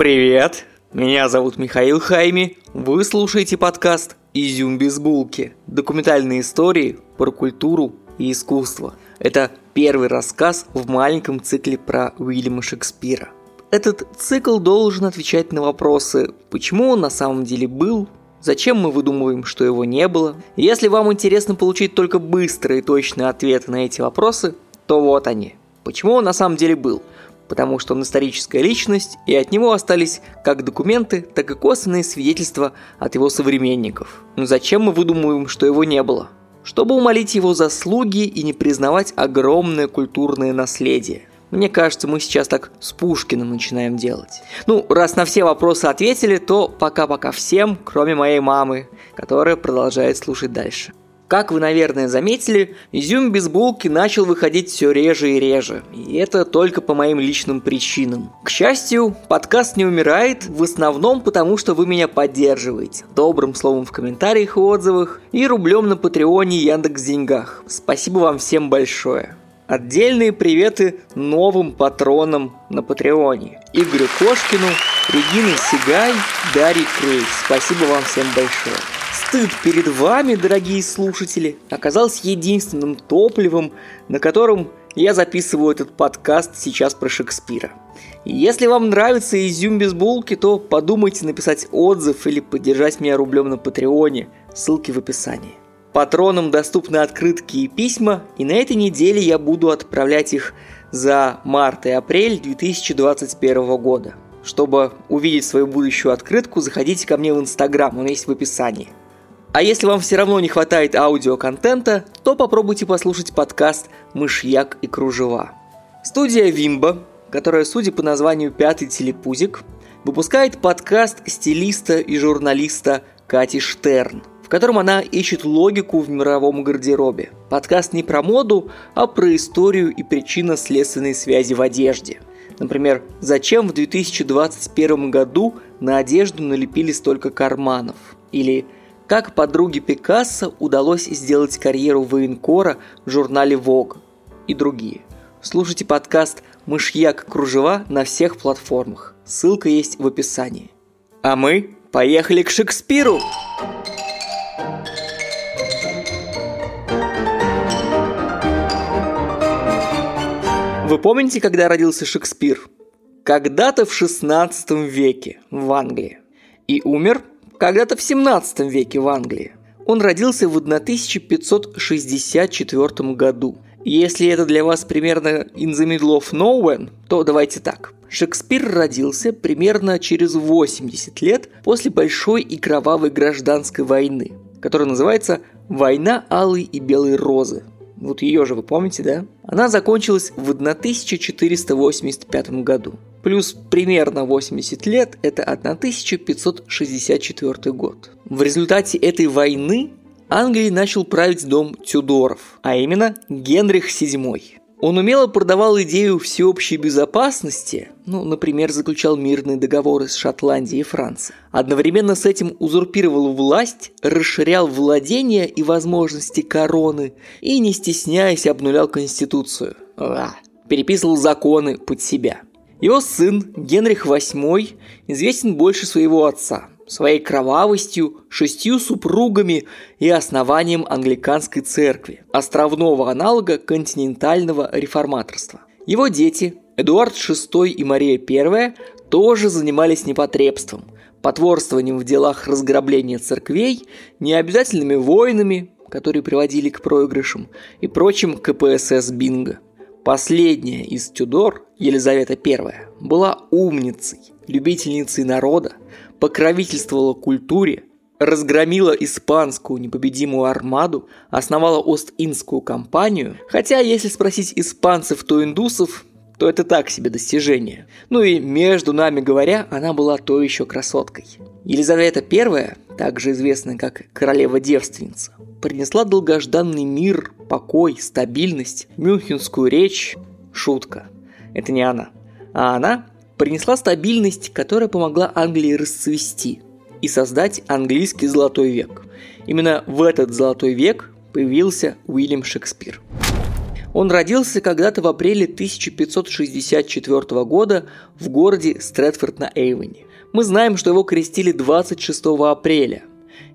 Привет! Меня зовут Михаил Хайми. Вы слушаете подкаст «Изюм без булки» – документальные истории про культуру и искусство. Это первый рассказ в маленьком цикле про Уильяма Шекспира. Этот цикл должен отвечать на вопросы, почему он на самом деле был, Зачем мы выдумываем, что его не было? Если вам интересно получить только быстрые и точные ответы на эти вопросы, то вот они. Почему он на самом деле был? Потому что он историческая личность, и от него остались как документы, так и косвенные свидетельства от его современников. Но зачем мы выдумываем, что его не было? Чтобы умолить его заслуги и не признавать огромное культурное наследие. Мне кажется, мы сейчас так с Пушкиным начинаем делать. Ну, раз на все вопросы ответили, то пока-пока всем, кроме моей мамы, которая продолжает слушать дальше. Как вы, наверное, заметили, изюм без булки начал выходить все реже и реже. И это только по моим личным причинам. К счастью, подкаст не умирает, в основном потому, что вы меня поддерживаете. Добрым словом в комментариях и отзывах и рублем на Патреоне и Яндекс Деньгах. Спасибо вам всем большое. Отдельные приветы новым патронам на Патреоне. Игорю Кошкину, Регине Сигай, Дарье Крей. Спасибо вам всем большое. Стыд перед вами, дорогие слушатели, оказался единственным топливом, на котором я записываю этот подкаст сейчас про Шекспира. Если вам нравится изюм без булки, то подумайте написать отзыв или поддержать меня рублем на Патреоне. Ссылки в описании. Патронам доступны открытки и письма, и на этой неделе я буду отправлять их за март и апрель 2021 года. Чтобы увидеть свою будущую открытку, заходите ко мне в Инстаграм, он есть в описании. А если вам все равно не хватает аудиоконтента, то попробуйте послушать подкаст «Мышьяк и кружева». Студия Вимба, которая, судя по названию «Пятый телепузик», выпускает подкаст стилиста и журналиста Кати Штерн – котором она ищет логику в мировом гардеробе. Подкаст не про моду, а про историю и причинно-следственные связи в одежде. Например, зачем в 2021 году на одежду налепили столько карманов? Или как подруге Пикассо удалось сделать карьеру военкора в журнале Vogue? И другие. Слушайте подкаст «Мышьяк кружева» на всех платформах. Ссылка есть в описании. А мы поехали к Шекспиру! Вы помните, когда родился Шекспир? Когда-то в 16 веке в Англии. И умер когда-то в 17 веке в Англии. Он родился в 1564 году. Если это для вас примерно in the middle of nowhere, то давайте так. Шекспир родился примерно через 80 лет после большой и кровавой гражданской войны, которая называется «Война алой и белой розы». Вот ее же вы помните, да? Она закончилась в 1485 году. Плюс примерно 80 лет – это 1564 год. В результате этой войны Англией начал править дом Тюдоров, а именно Генрих VII. Он умело продавал идею всеобщей безопасности, ну, например, заключал мирные договоры с Шотландией и Францией. Одновременно с этим узурпировал власть, расширял владения и возможности короны и, не стесняясь, обнулял конституцию. А, переписывал законы под себя. Его сын Генрих VIII известен больше своего отца – своей кровавостью, шестью супругами и основанием англиканской церкви, островного аналога континентального реформаторства. Его дети, Эдуард VI и Мария I, тоже занимались непотребством, потворствованием в делах разграбления церквей, необязательными войнами, которые приводили к проигрышам, и прочим КПСС бинго. Последняя из Тюдор, Елизавета I, была умницей, любительницей народа, покровительствовала культуре, разгромила испанскую непобедимую армаду, основала Ост-Индскую компанию, хотя, если спросить испанцев, то индусов, то это так себе достижение. Ну и, между нами говоря, она была то еще красоткой. Елизавета I, также известная как королева-девственница, принесла долгожданный мир, покой, стабильность, мюнхенскую речь. Шутка. Это не она. А она принесла стабильность, которая помогла Англии расцвести и создать английский золотой век. Именно в этот золотой век появился Уильям Шекспир. Он родился когда-то в апреле 1564 года в городе Стрэдфорд на Эйвоне. Мы знаем, что его крестили 26 апреля.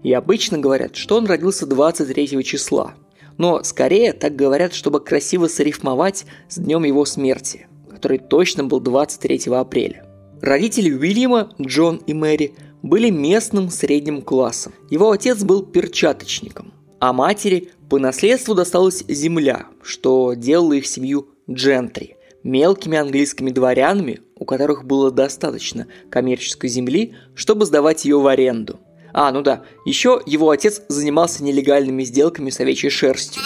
И обычно говорят, что он родился 23 числа. Но скорее так говорят, чтобы красиво сорифмовать с днем его смерти, который точно был 23 апреля. Родители Уильяма, Джон и Мэри, были местным средним классом. Его отец был перчаточником, а матери по наследству досталась земля, что делало их семью джентри, мелкими английскими дворянами, у которых было достаточно коммерческой земли, чтобы сдавать ее в аренду. А, ну да, еще его отец занимался нелегальными сделками с овечьей шерстью.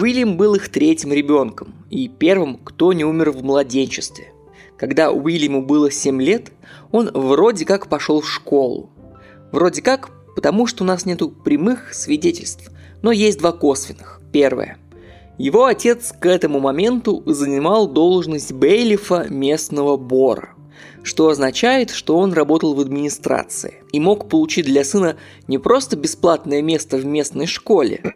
Уильям был их третьим ребенком и первым, кто не умер в младенчестве. Когда Уильяму было 7 лет, он вроде как пошел в школу. Вроде как, потому что у нас нету прямых свидетельств, но есть два косвенных. Первое. Его отец к этому моменту занимал должность бейлифа местного бора – что означает, что он работал в администрации и мог получить для сына не просто бесплатное место в местной школе,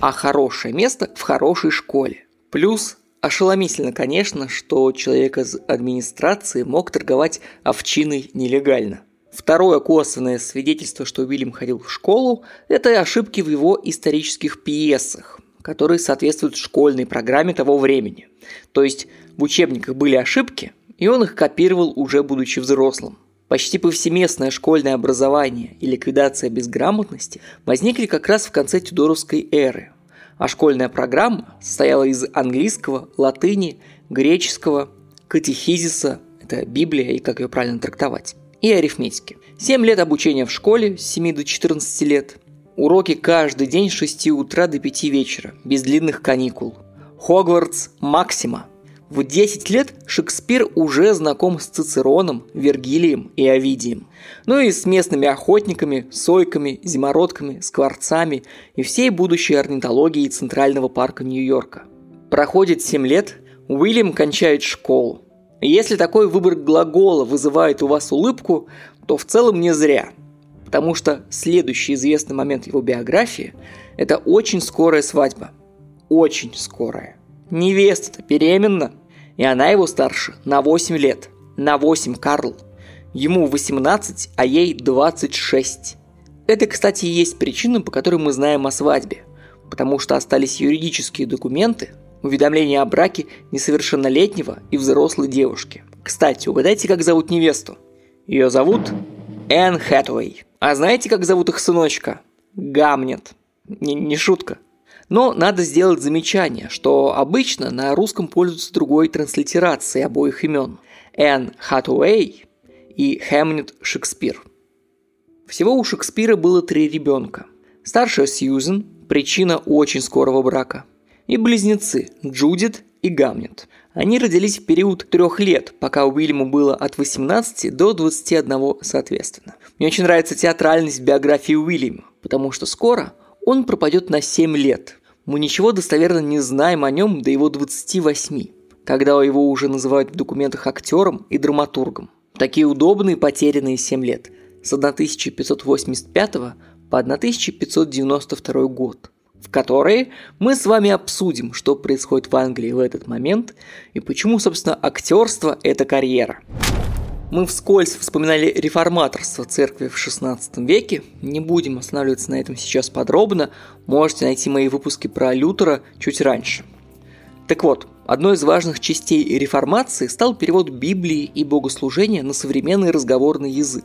а хорошее место в хорошей школе. Плюс ошеломительно, конечно, что человек из администрации мог торговать овчиной нелегально. Второе косвенное свидетельство, что Уильям ходил в школу, это ошибки в его исторических пьесах, которые соответствуют школьной программе того времени. То есть в учебниках были ошибки, и он их копировал уже будучи взрослым. Почти повсеместное школьное образование и ликвидация безграмотности возникли как раз в конце Тюдоровской эры, а школьная программа состояла из английского, латыни, греческого, катехизиса, это Библия и как ее правильно трактовать, и арифметики. 7 лет обучения в школе с 7 до 14 лет, уроки каждый день с 6 утра до 5 вечера, без длинных каникул. Хогвартс Максима, в 10 лет Шекспир уже знаком с Цицероном, Вергилием и Овидием. Ну и с местными охотниками, сойками, зимородками, скворцами и всей будущей орнитологией Центрального парка Нью-Йорка. Проходит 7 лет, Уильям кончает школу. если такой выбор глагола вызывает у вас улыбку, то в целом не зря. Потому что следующий известный момент его биографии – это очень скорая свадьба. Очень скорая. Невеста-то беременна, и она его старше на 8 лет. На 8, Карл. Ему 18, а ей 26. Это, кстати, и есть причина, по которой мы знаем о свадьбе. Потому что остались юридические документы, уведомление о браке несовершеннолетнего и взрослой девушки. Кстати, угадайте, как зовут невесту? Ее зовут Энн Хэтуэй. А знаете, как зовут их сыночка? Гамнет. Не, не шутка. Но надо сделать замечание, что обычно на русском пользуются другой транслитерацией обоих имен – Энн Хатуэй и Хэмнет Шекспир. Всего у Шекспира было три ребенка. Старшая Сьюзен – причина очень скорого брака. И близнецы – Джудит и Гамнет. Они родились в период трех лет, пока Уильяму было от 18 до 21 соответственно. Мне очень нравится театральность биографии Уильяма, потому что скоро он пропадет на 7 лет – мы ничего достоверно не знаем о нем до его 28, когда его уже называют в документах актером и драматургом. Такие удобные потерянные 7 лет с 1585 по 1592 год, в которые мы с вами обсудим, что происходит в Англии в этот момент и почему, собственно, актерство – это карьера. Мы вскользь вспоминали реформаторство церкви в XVI веке. Не будем останавливаться на этом сейчас подробно. Можете найти мои выпуски про Лютера чуть раньше. Так вот, одной из важных частей реформации стал перевод Библии и богослужения на современный разговорный язык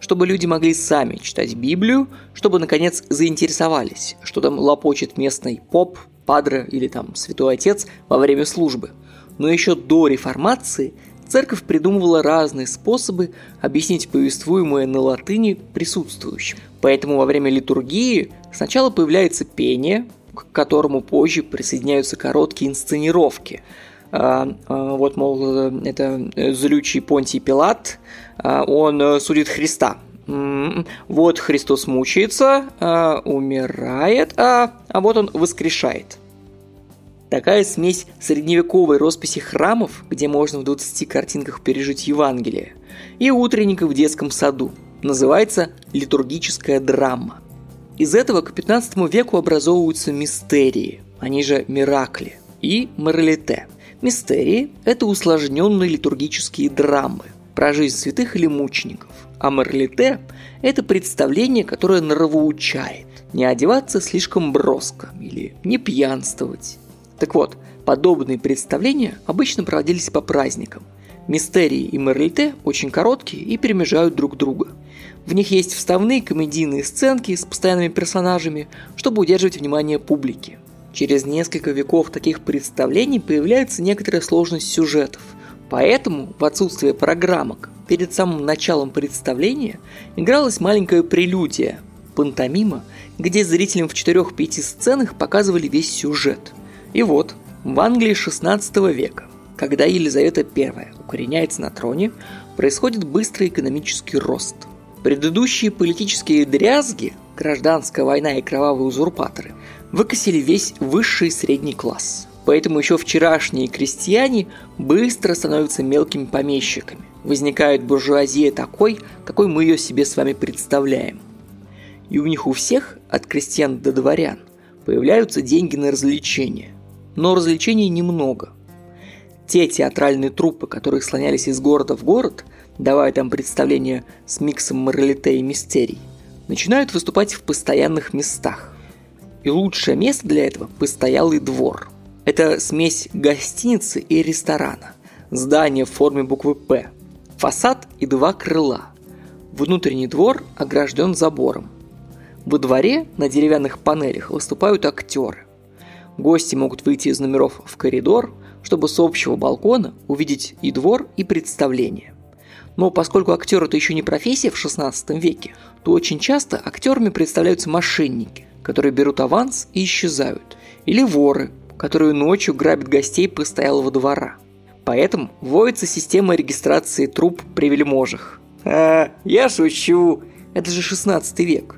чтобы люди могли сами читать Библию, чтобы, наконец, заинтересовались, что там лопочет местный поп, падре или там святой отец во время службы. Но еще до реформации Церковь придумывала разные способы объяснить повествуемое на латыни присутствующим. Поэтому во время литургии сначала появляется пение, к которому позже присоединяются короткие инсценировки. А, а, вот, мол, это злючий Понтий Пилат, а, он судит Христа. Вот Христос мучается, умирает, а вот он воскрешает – Такая смесь средневековой росписи храмов, где можно в 20 картинках пережить Евангелие, и утренника в детском саду, называется литургическая драма. Из этого к 15 веку образовываются мистерии, они же миракли. и моралите. Мистерии – это усложненные литургические драмы про жизнь святых или мучеников, а моралите – это представление, которое нравоучает, не одеваться слишком броско или не пьянствовать. Так вот, подобные представления обычно проводились по праздникам. Мистерии и моралите очень короткие и перемежают друг друга. В них есть вставные комедийные сценки с постоянными персонажами, чтобы удерживать внимание публики. Через несколько веков таких представлений появляется некоторая сложность сюжетов. Поэтому в отсутствие программок перед самым началом представления игралась маленькая прелюдия, пантомима, где зрителям в 4-5 сценах показывали весь сюжет. И вот, в Англии 16 века, когда Елизавета I укореняется на троне, происходит быстрый экономический рост. Предыдущие политические дрязги, гражданская война и кровавые узурпаторы, выкосили весь высший и средний класс. Поэтому еще вчерашние крестьяне быстро становятся мелкими помещиками. Возникает буржуазия такой, какой мы ее себе с вами представляем. И у них у всех, от крестьян до дворян, появляются деньги на развлечения. Но развлечений немного. Те театральные труппы, которые слонялись из города в город, давая там представления с миксом моралите и мистерий, начинают выступать в постоянных местах. И лучшее место для этого – постоялый двор. Это смесь гостиницы и ресторана. Здание в форме буквы «П», фасад и два крыла. Внутренний двор огражден забором – во дворе на деревянных панелях выступают актеры. Гости могут выйти из номеров в коридор, чтобы с общего балкона увидеть и двор, и представление. Но поскольку актер это еще не профессия в 16 веке, то очень часто актерами представляются мошенники, которые берут аванс и исчезают. Или воры, которые ночью грабят гостей постоялого двора. Поэтому вводится система регистрации труп при вельможах. А, я шучу. Это же 16 век.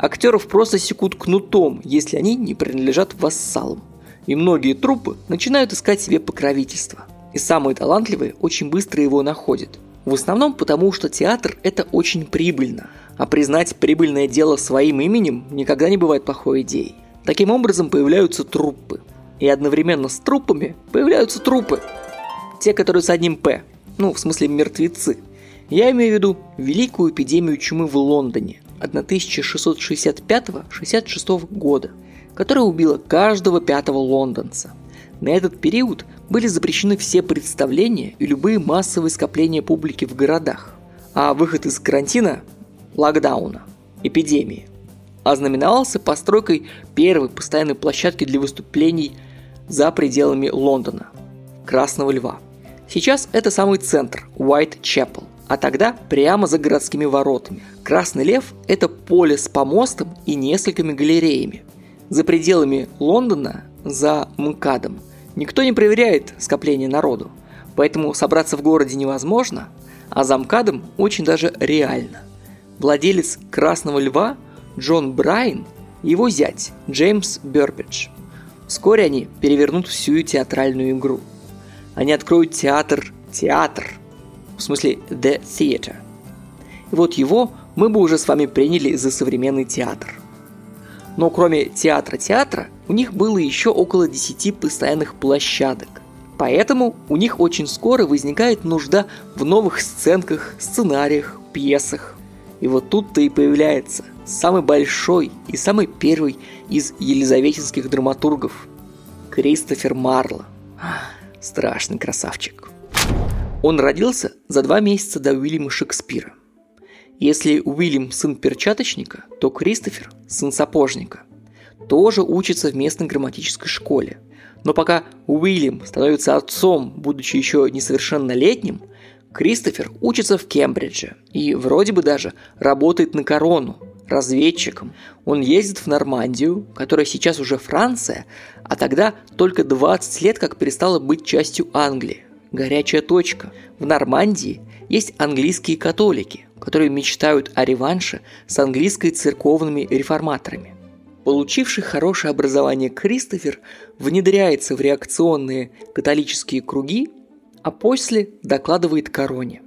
Актеров просто секут кнутом, если они не принадлежат вассалам. И многие трупы начинают искать себе покровительство. И самые талантливые очень быстро его находят. В основном потому, что театр – это очень прибыльно. А признать прибыльное дело своим именем никогда не бывает плохой идеей. Таким образом появляются труппы. И одновременно с труппами появляются трупы. Те, которые с одним «П». Ну, в смысле мертвецы. Я имею в виду Великую эпидемию чумы в Лондоне – 1665-66 года, которая убила каждого пятого лондонца. На этот период были запрещены все представления и любые массовые скопления публики в городах, а выход из карантина – локдауна, эпидемии – ознаменовался постройкой первой постоянной площадки для выступлений за пределами Лондона – Красного Льва. Сейчас это самый центр – Уайт Чепел – а тогда прямо за городскими воротами. Красный Лев – это поле с помостом и несколькими галереями. За пределами Лондона, за МКАДом, никто не проверяет скопление народу, поэтому собраться в городе невозможно, а за МКАДом очень даже реально. Владелец Красного Льва Джон Брайан и его зять Джеймс Бербидж. Вскоре они перевернут всю театральную игру. Они откроют театр «Театр», в смысле The Theater. И вот его мы бы уже с вами приняли за современный театр. Но кроме театра-театра, у них было еще около 10 постоянных площадок. Поэтому у них очень скоро возникает нужда в новых сценках, сценариях, пьесах. И вот тут-то и появляется самый большой и самый первый из елизаветинских драматургов – Кристофер Марло. Страшный красавчик. Он родился за два месяца до Уильяма Шекспира. Если Уильям сын перчаточника, то Кристофер – сын сапожника. Тоже учится в местной грамматической школе. Но пока Уильям становится отцом, будучи еще несовершеннолетним, Кристофер учится в Кембридже и вроде бы даже работает на корону, разведчиком. Он ездит в Нормандию, которая сейчас уже Франция, а тогда только 20 лет как перестала быть частью Англии горячая точка. В Нормандии есть английские католики, которые мечтают о реванше с английской церковными реформаторами. Получивший хорошее образование Кристофер внедряется в реакционные католические круги, а после докладывает короне.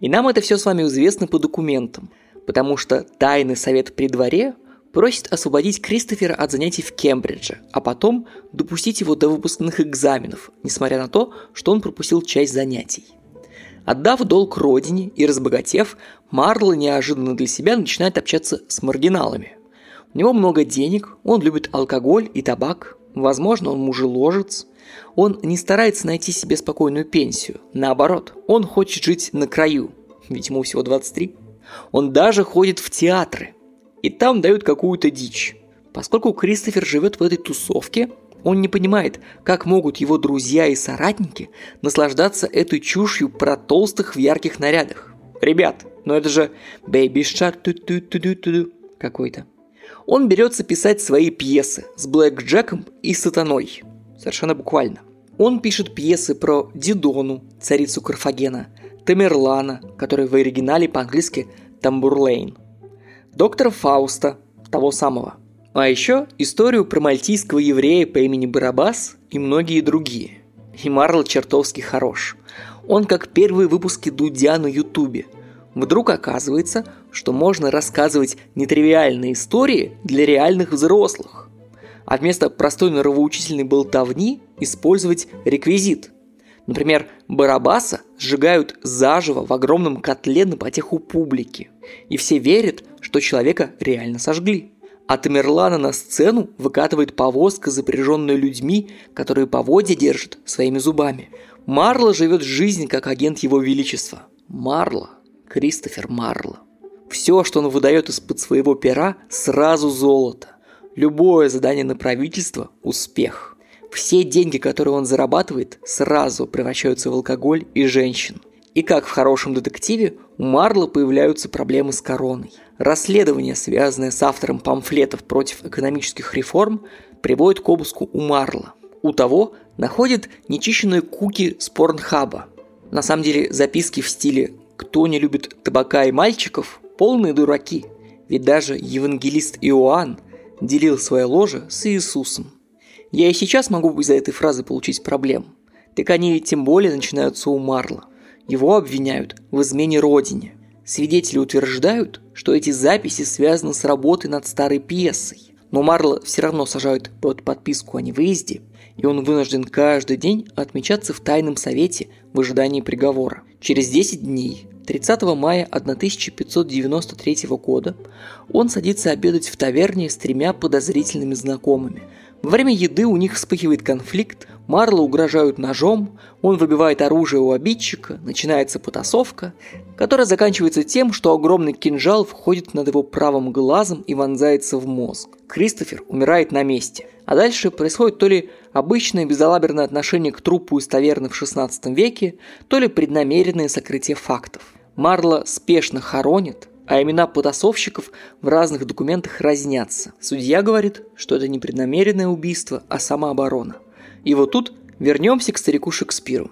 И нам это все с вами известно по документам, потому что тайный совет при дворе просит освободить Кристофера от занятий в Кембридже, а потом допустить его до выпускных экзаменов, несмотря на то, что он пропустил часть занятий. Отдав долг родине и разбогатев, Марло неожиданно для себя начинает общаться с маргиналами. У него много денег, он любит алкоголь и табак, возможно, он мужеложец. Он не старается найти себе спокойную пенсию, наоборот, он хочет жить на краю, ведь ему всего 23. Он даже ходит в театры – и там дают какую-то дичь. Поскольку Кристофер живет в этой тусовке, он не понимает, как могут его друзья и соратники наслаждаться этой чушью про толстых в ярких нарядах. Ребят, ну это же Baby Shark ту ту ту ту ту какой-то. Он берется писать свои пьесы с Блэк Джеком и Сатаной. Совершенно буквально. Он пишет пьесы про Дидону, царицу Карфагена, Тамерлана, который в оригинале по-английски Тамбурлейн, доктора Фауста, того самого. А еще историю про мальтийского еврея по имени Барабас и многие другие. И Марл чертовски хорош. Он как первые выпуски Дудя на Ютубе. Вдруг оказывается, что можно рассказывать нетривиальные истории для реальных взрослых. А вместо простой норовоучительной болтовни использовать реквизит. Например, Барабаса сжигают заживо в огромном котле на потеху публики. И все верят, что человека реально сожгли. А Тамерлана на сцену выкатывает повозка, запряженная людьми, которые поводья держат своими зубами. Марло живет жизнь как агент его величества. Марло. Кристофер Марло. Все, что он выдает из-под своего пера, сразу золото. Любое задание на правительство – успех. Все деньги, которые он зарабатывает, сразу превращаются в алкоголь и женщин. И как в хорошем детективе, у Марла появляются проблемы с короной. Расследование, связанное с автором памфлетов против экономических реформ, приводит к обыску у Марла. У того находят нечищенные куки с порнхаба. На самом деле записки в стиле «Кто не любит табака и мальчиков?» полные дураки. Ведь даже евангелист Иоанн делил свое ложе с Иисусом. Я и сейчас могу из-за этой фразы получить проблем. Так они тем более начинаются у Марла. Его обвиняют в измене родине. Свидетели утверждают, что эти записи связаны с работой над старой пьесой. Но Марла все равно сажают под подписку о невыезде, и он вынужден каждый день отмечаться в тайном совете в ожидании приговора. Через 10 дней, 30 мая 1593 года, он садится обедать в таверне с тремя подозрительными знакомыми – во время еды у них вспыхивает конфликт, Марло угрожают ножом, он выбивает оружие у обидчика, начинается потасовка, которая заканчивается тем, что огромный кинжал входит над его правым глазом и вонзается в мозг. Кристофер умирает на месте. А дальше происходит то ли обычное безалаберное отношение к трупу из таверны в 16 веке, то ли преднамеренное сокрытие фактов. Марло спешно хоронит, а имена потасовщиков в разных документах разнятся. Судья говорит, что это не преднамеренное убийство, а самооборона. И вот тут вернемся к старику Шекспиру.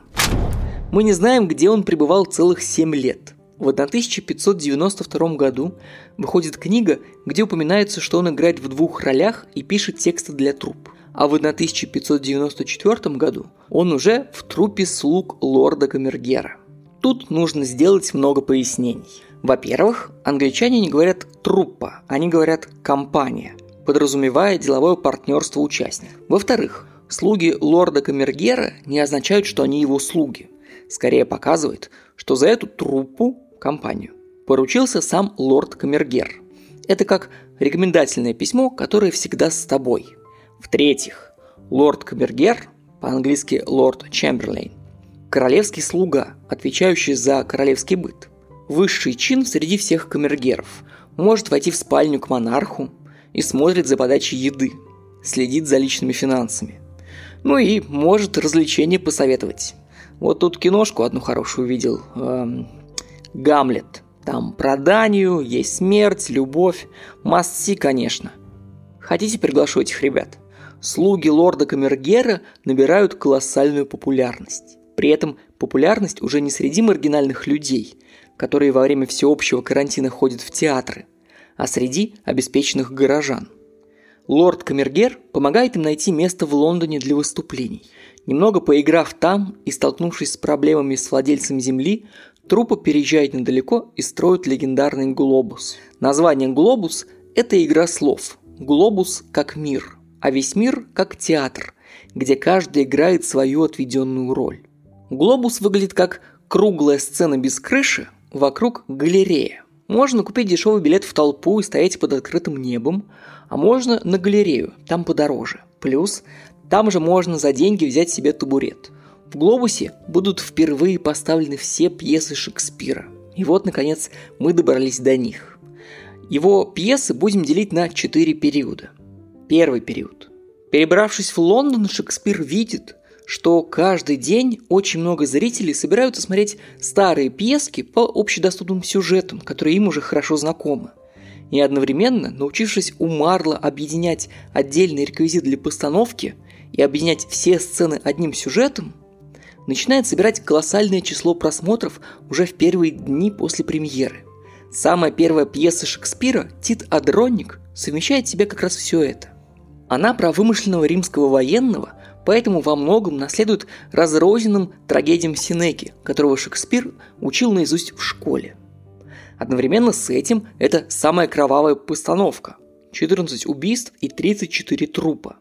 Мы не знаем, где он пребывал целых 7 лет. В 1592 году выходит книга, где упоминается, что он играет в двух ролях и пишет тексты для труп. А в 1594 году он уже в трупе слуг лорда Камергера. Тут нужно сделать много пояснений – во-первых, англичане не говорят «труппа», они говорят «компания», подразумевая деловое партнерство участников. Во-вторых, слуги лорда Камергера не означают, что они его слуги. Скорее показывает, что за эту труппу, компанию, поручился сам лорд Камергер. Это как рекомендательное письмо, которое всегда с тобой. В-третьих, лорд Камергер, по-английски лорд Чемберлейн, королевский слуга, отвечающий за королевский быт высший чин среди всех камергеров, может войти в спальню к монарху и смотрит за подачей еды, следит за личными финансами. Ну и может развлечения посоветовать. Вот тут киношку одну хорошую увидел. Эм, Гамлет. Там про Данию, есть смерть, любовь. Масти, конечно. Хотите, приглашу этих ребят. Слуги лорда Камергера набирают колоссальную популярность. При этом популярность уже не среди маргинальных людей, которые во время всеобщего карантина ходят в театры, а среди обеспеченных горожан. Лорд Камергер помогает им найти место в Лондоне для выступлений. Немного поиграв там и столкнувшись с проблемами с владельцем земли, труппа переезжает недалеко и строит легендарный глобус. Название «Глобус» – это игра слов. Глобус как мир, а весь мир как театр, где каждый играет свою отведенную роль. Глобус выглядит как круглая сцена без крыши, вокруг галерея. Можно купить дешевый билет в толпу и стоять под открытым небом, а можно на галерею, там подороже. Плюс там же можно за деньги взять себе табурет. В «Глобусе» будут впервые поставлены все пьесы Шекспира. И вот, наконец, мы добрались до них. Его пьесы будем делить на четыре периода. Первый период. Перебравшись в Лондон, Шекспир видит, что каждый день очень много зрителей собираются смотреть старые пьески по общедоступным сюжетам, которые им уже хорошо знакомы. И одновременно, научившись у Марла объединять отдельный реквизит для постановки и объединять все сцены одним сюжетом, начинает собирать колоссальное число просмотров уже в первые дни после премьеры. Самая первая пьеса Шекспира «Тит Адронник» совмещает в себе как раз все это. Она про вымышленного римского военного, поэтому во многом наследует разрозненным трагедиям Синеки, которого Шекспир учил наизусть в школе. Одновременно с этим это самая кровавая постановка – 14 убийств и 34 трупа.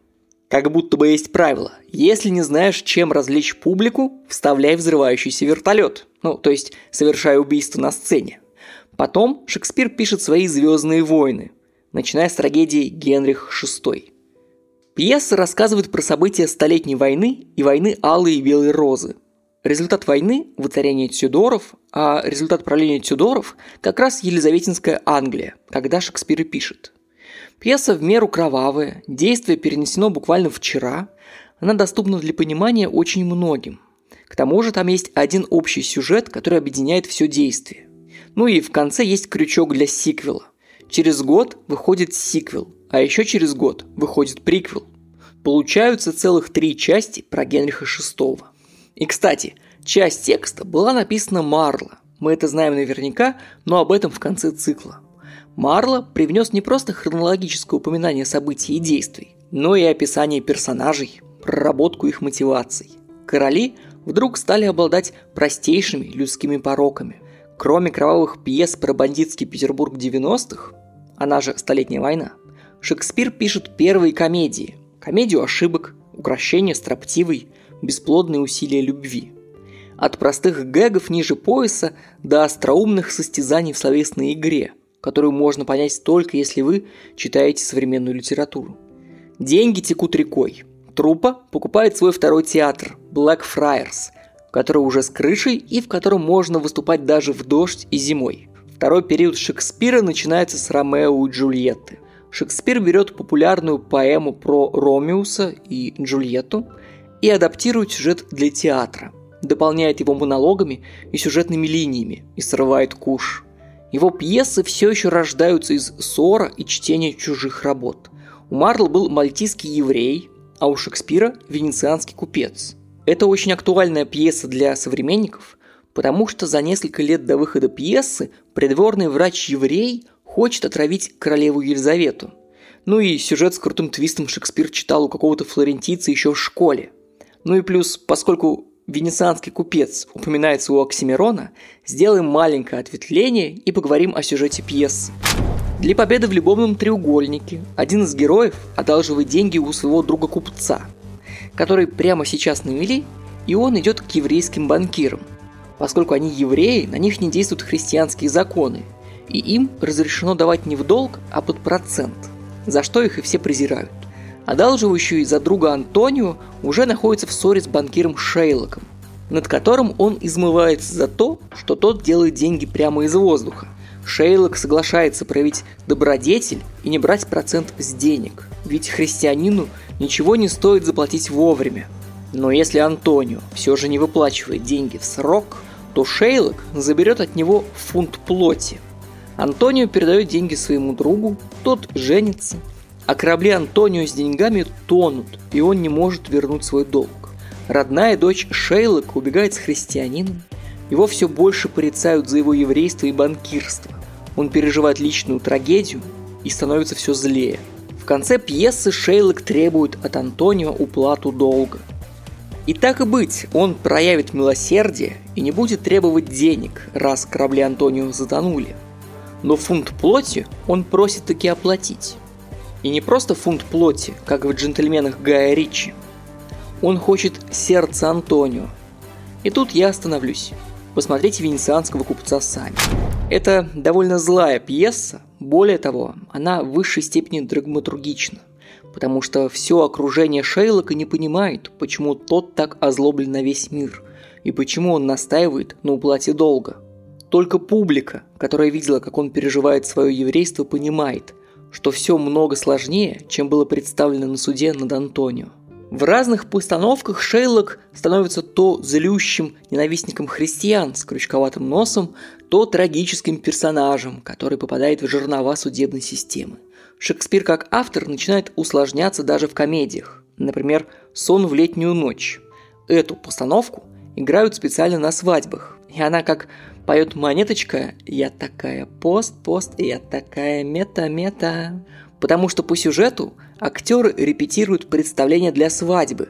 Как будто бы есть правило – если не знаешь, чем развлечь публику, вставляй взрывающийся вертолет. Ну, то есть, совершая убийство на сцене. Потом Шекспир пишет свои «Звездные войны», начиная с трагедии Генрих VI – Пьеса рассказывает про события Столетней войны и войны Алой и Белой Розы. Результат войны – воцарение Тюдоров, а результат правления Тюдоров – как раз Елизаветинская Англия, когда Шекспир и пишет. Пьеса в меру кровавая, действие перенесено буквально вчера, она доступна для понимания очень многим. К тому же там есть один общий сюжет, который объединяет все действие. Ну и в конце есть крючок для сиквела. Через год выходит сиквел, а еще через год выходит приквел. Получаются целых три части про Генриха VI. И, кстати, часть текста была написана Марло. Мы это знаем наверняка, но об этом в конце цикла. Марло привнес не просто хронологическое упоминание событий и действий, но и описание персонажей, проработку их мотиваций. Короли вдруг стали обладать простейшими людскими пороками. Кроме кровавых пьес про бандитский Петербург 90-х, она же «Столетняя война», Шекспир пишет первые комедии. Комедию ошибок, украшения строптивой, бесплодные усилия любви. От простых гэгов ниже пояса до остроумных состязаний в словесной игре, которую можно понять только если вы читаете современную литературу. Деньги текут рекой. Трупа покупает свой второй театр – Black Friars, который уже с крышей и в котором можно выступать даже в дождь и зимой. Второй период Шекспира начинается с Ромео и Джульетты – Шекспир берет популярную поэму про Ромеуса и Джульетту и адаптирует сюжет для театра, дополняет его монологами и сюжетными линиями и срывает куш. Его пьесы все еще рождаются из ссора и чтения чужих работ. У Марла был мальтийский еврей, а у Шекспира – венецианский купец. Это очень актуальная пьеса для современников, потому что за несколько лет до выхода пьесы придворный врач-еврей хочет отравить королеву Елизавету. Ну и сюжет с крутым твистом Шекспир читал у какого-то флорентийца еще в школе. Ну и плюс, поскольку венецианский купец упоминается у Оксимирона, сделаем маленькое ответвление и поговорим о сюжете пьесы. Для победы в любовном треугольнике один из героев одалживает деньги у своего друга-купца, который прямо сейчас навели, и он идет к еврейским банкирам. Поскольку они евреи, на них не действуют христианские законы, и им разрешено давать не в долг, а под процент, за что их и все презирают. Одалживающий за друга Антонио уже находится в ссоре с банкиром Шейлоком, над которым он измывается за то, что тот делает деньги прямо из воздуха. Шейлок соглашается проявить добродетель и не брать процент с денег, ведь христианину ничего не стоит заплатить вовремя. Но если Антонио все же не выплачивает деньги в срок, то Шейлок заберет от него фунт плоти – Антонио передает деньги своему другу, тот женится, а корабли Антонио с деньгами тонут, и он не может вернуть свой долг. Родная дочь Шейлок убегает с христианином, его все больше порицают за его еврейство и банкирство. Он переживает личную трагедию и становится все злее. В конце пьесы Шейлок требует от Антонио уплату долга. И так и быть, он проявит милосердие и не будет требовать денег, раз корабли Антонио затонули – Но фунт плоти он просит таки оплатить. И не просто фунт плоти, как в «Джентльменах Гая Ричи. Он хочет сердце Антонио. И тут я остановлюсь. Посмотрите «Венецианского купца» сами. Это довольно злая пьеса, более того, она в высшей степени драматургична, потому что все окружение Шейлока не понимает, почему тот так озлоблен на весь мир, и почему он настаивает на уплате долга. Только публика, которая видела, как он переживает свое еврейство, понимает, что все много сложнее, чем было представлено на суде над Антонио. В разных постановках Шейлок становится то злющим ненавистником христиан с крючковатым носом, то трагическим персонажем, который попадает в жернова судебной системы. Шекспир как автор начинает усложняться даже в комедиях. Например, «Сон в летнюю ночь». Эту постановку играют специально на свадьбах. И она как поет монеточка «Я такая пост-пост, я такая мета-мета». Потому что по сюжету актеры репетируют представление для свадьбы.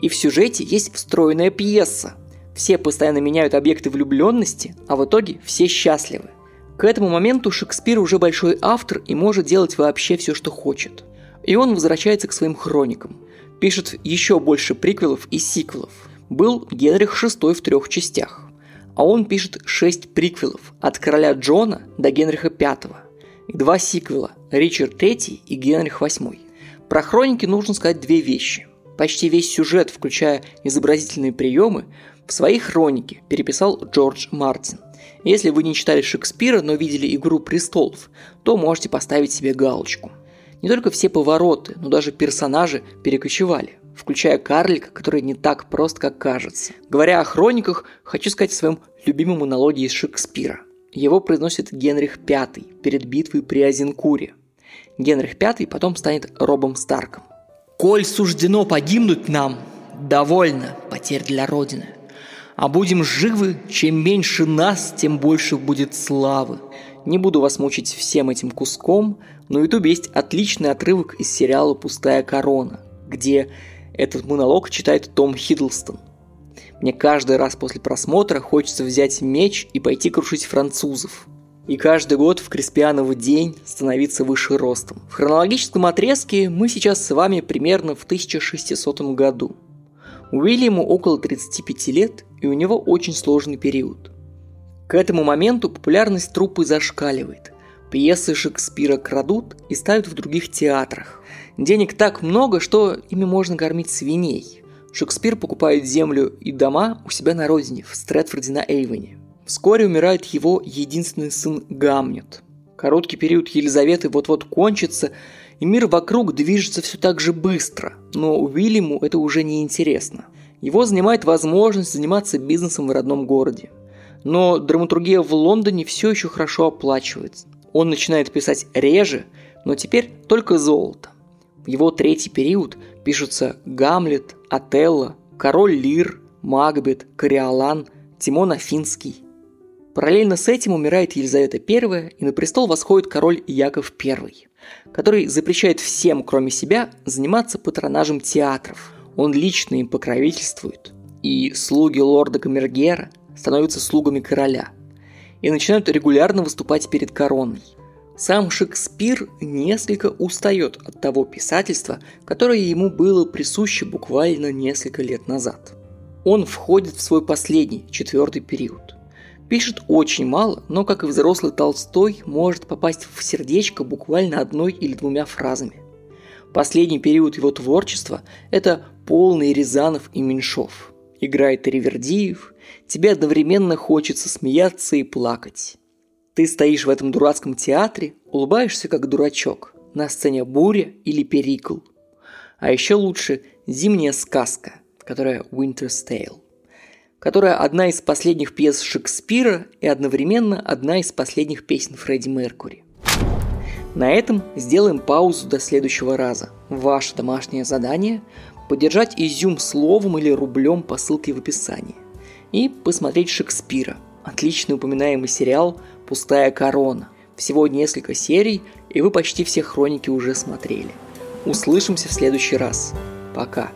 И в сюжете есть встроенная пьеса. Все постоянно меняют объекты влюбленности, а в итоге все счастливы. К этому моменту Шекспир уже большой автор и может делать вообще все, что хочет. И он возвращается к своим хроникам. Пишет еще больше приквелов и сиквелов. Был Генрих VI в трех частях. А он пишет шесть приквелов от короля Джона до Генриха V два сиквела «Ричард III» и «Генрих VIII». Про хроники нужно сказать две вещи. Почти весь сюжет, включая изобразительные приемы, в своей хронике переписал Джордж Мартин. Если вы не читали Шекспира, но видели «Игру престолов», то можете поставить себе галочку. Не только все повороты, но даже персонажи перекочевали, включая карлика, который не так прост, как кажется. Говоря о хрониках, хочу сказать о своем любимом монологе из Шекспира. Его произносит Генрих V перед битвой при Азенкуре. Генрих V потом станет Робом Старком. «Коль суждено погибнуть нам, довольно потерь для Родины. А будем живы, чем меньше нас, тем больше будет славы. Не буду вас мучить всем этим куском, но в ютубе есть отличный отрывок из сериала «Пустая корона», где этот монолог читает Том Хиддлстон. Мне каждый раз после просмотра хочется взять меч и пойти крушить французов. И каждый год в Креспиановый день становиться выше ростом. В хронологическом отрезке мы сейчас с вами примерно в 1600 году. Уильяму около 35 лет, и у него очень сложный период. К этому моменту популярность труппы зашкаливает. Пьесы Шекспира крадут и ставят в других театрах. Денег так много, что ими можно кормить свиней. Шекспир покупает землю и дома у себя на родине, в Стрэдфорде на Эйвене. Вскоре умирает его единственный сын Гамнет. Короткий период Елизаветы вот-вот кончится, и мир вокруг движется все так же быстро, но Уильяму это уже не интересно. Его занимает возможность заниматься бизнесом в родном городе. Но драматургия в Лондоне все еще хорошо оплачивается. Он начинает писать реже, но теперь только золото. В его третий период пишутся Гамлет, Отелло, Король Лир, Макбет, Кориолан, Тимон Афинский. Параллельно с этим умирает Елизавета I, и на престол восходит король Яков I, который запрещает всем, кроме себя, заниматься патронажем театров. Он лично им покровительствует, и слуги лорда Камергера становятся слугами короля и начинают регулярно выступать перед короной. Сам Шекспир несколько устает от того писательства, которое ему было присуще буквально несколько лет назад. Он входит в свой последний, четвертый период. Пишет очень мало, но, как и взрослый Толстой, может попасть в сердечко буквально одной или двумя фразами. Последний период его творчества – это полный Рязанов и Меньшов. Играет Ривердиев, тебе одновременно хочется смеяться и плакать. Ты стоишь в этом дурацком театре, улыбаешься как дурачок. На сцене буря или перикл. А еще лучше зимняя сказка, которая Winter's Tale, которая одна из последних пьес Шекспира и одновременно одна из последних песен Фредди Меркури. На этом сделаем паузу до следующего раза. Ваше домашнее задание – поддержать изюм словом или рублем по ссылке в описании. И посмотреть Шекспира. Отличный упоминаемый сериал «Пустая корона». Всего несколько серий, и вы почти все хроники уже смотрели. Услышимся в следующий раз. Пока.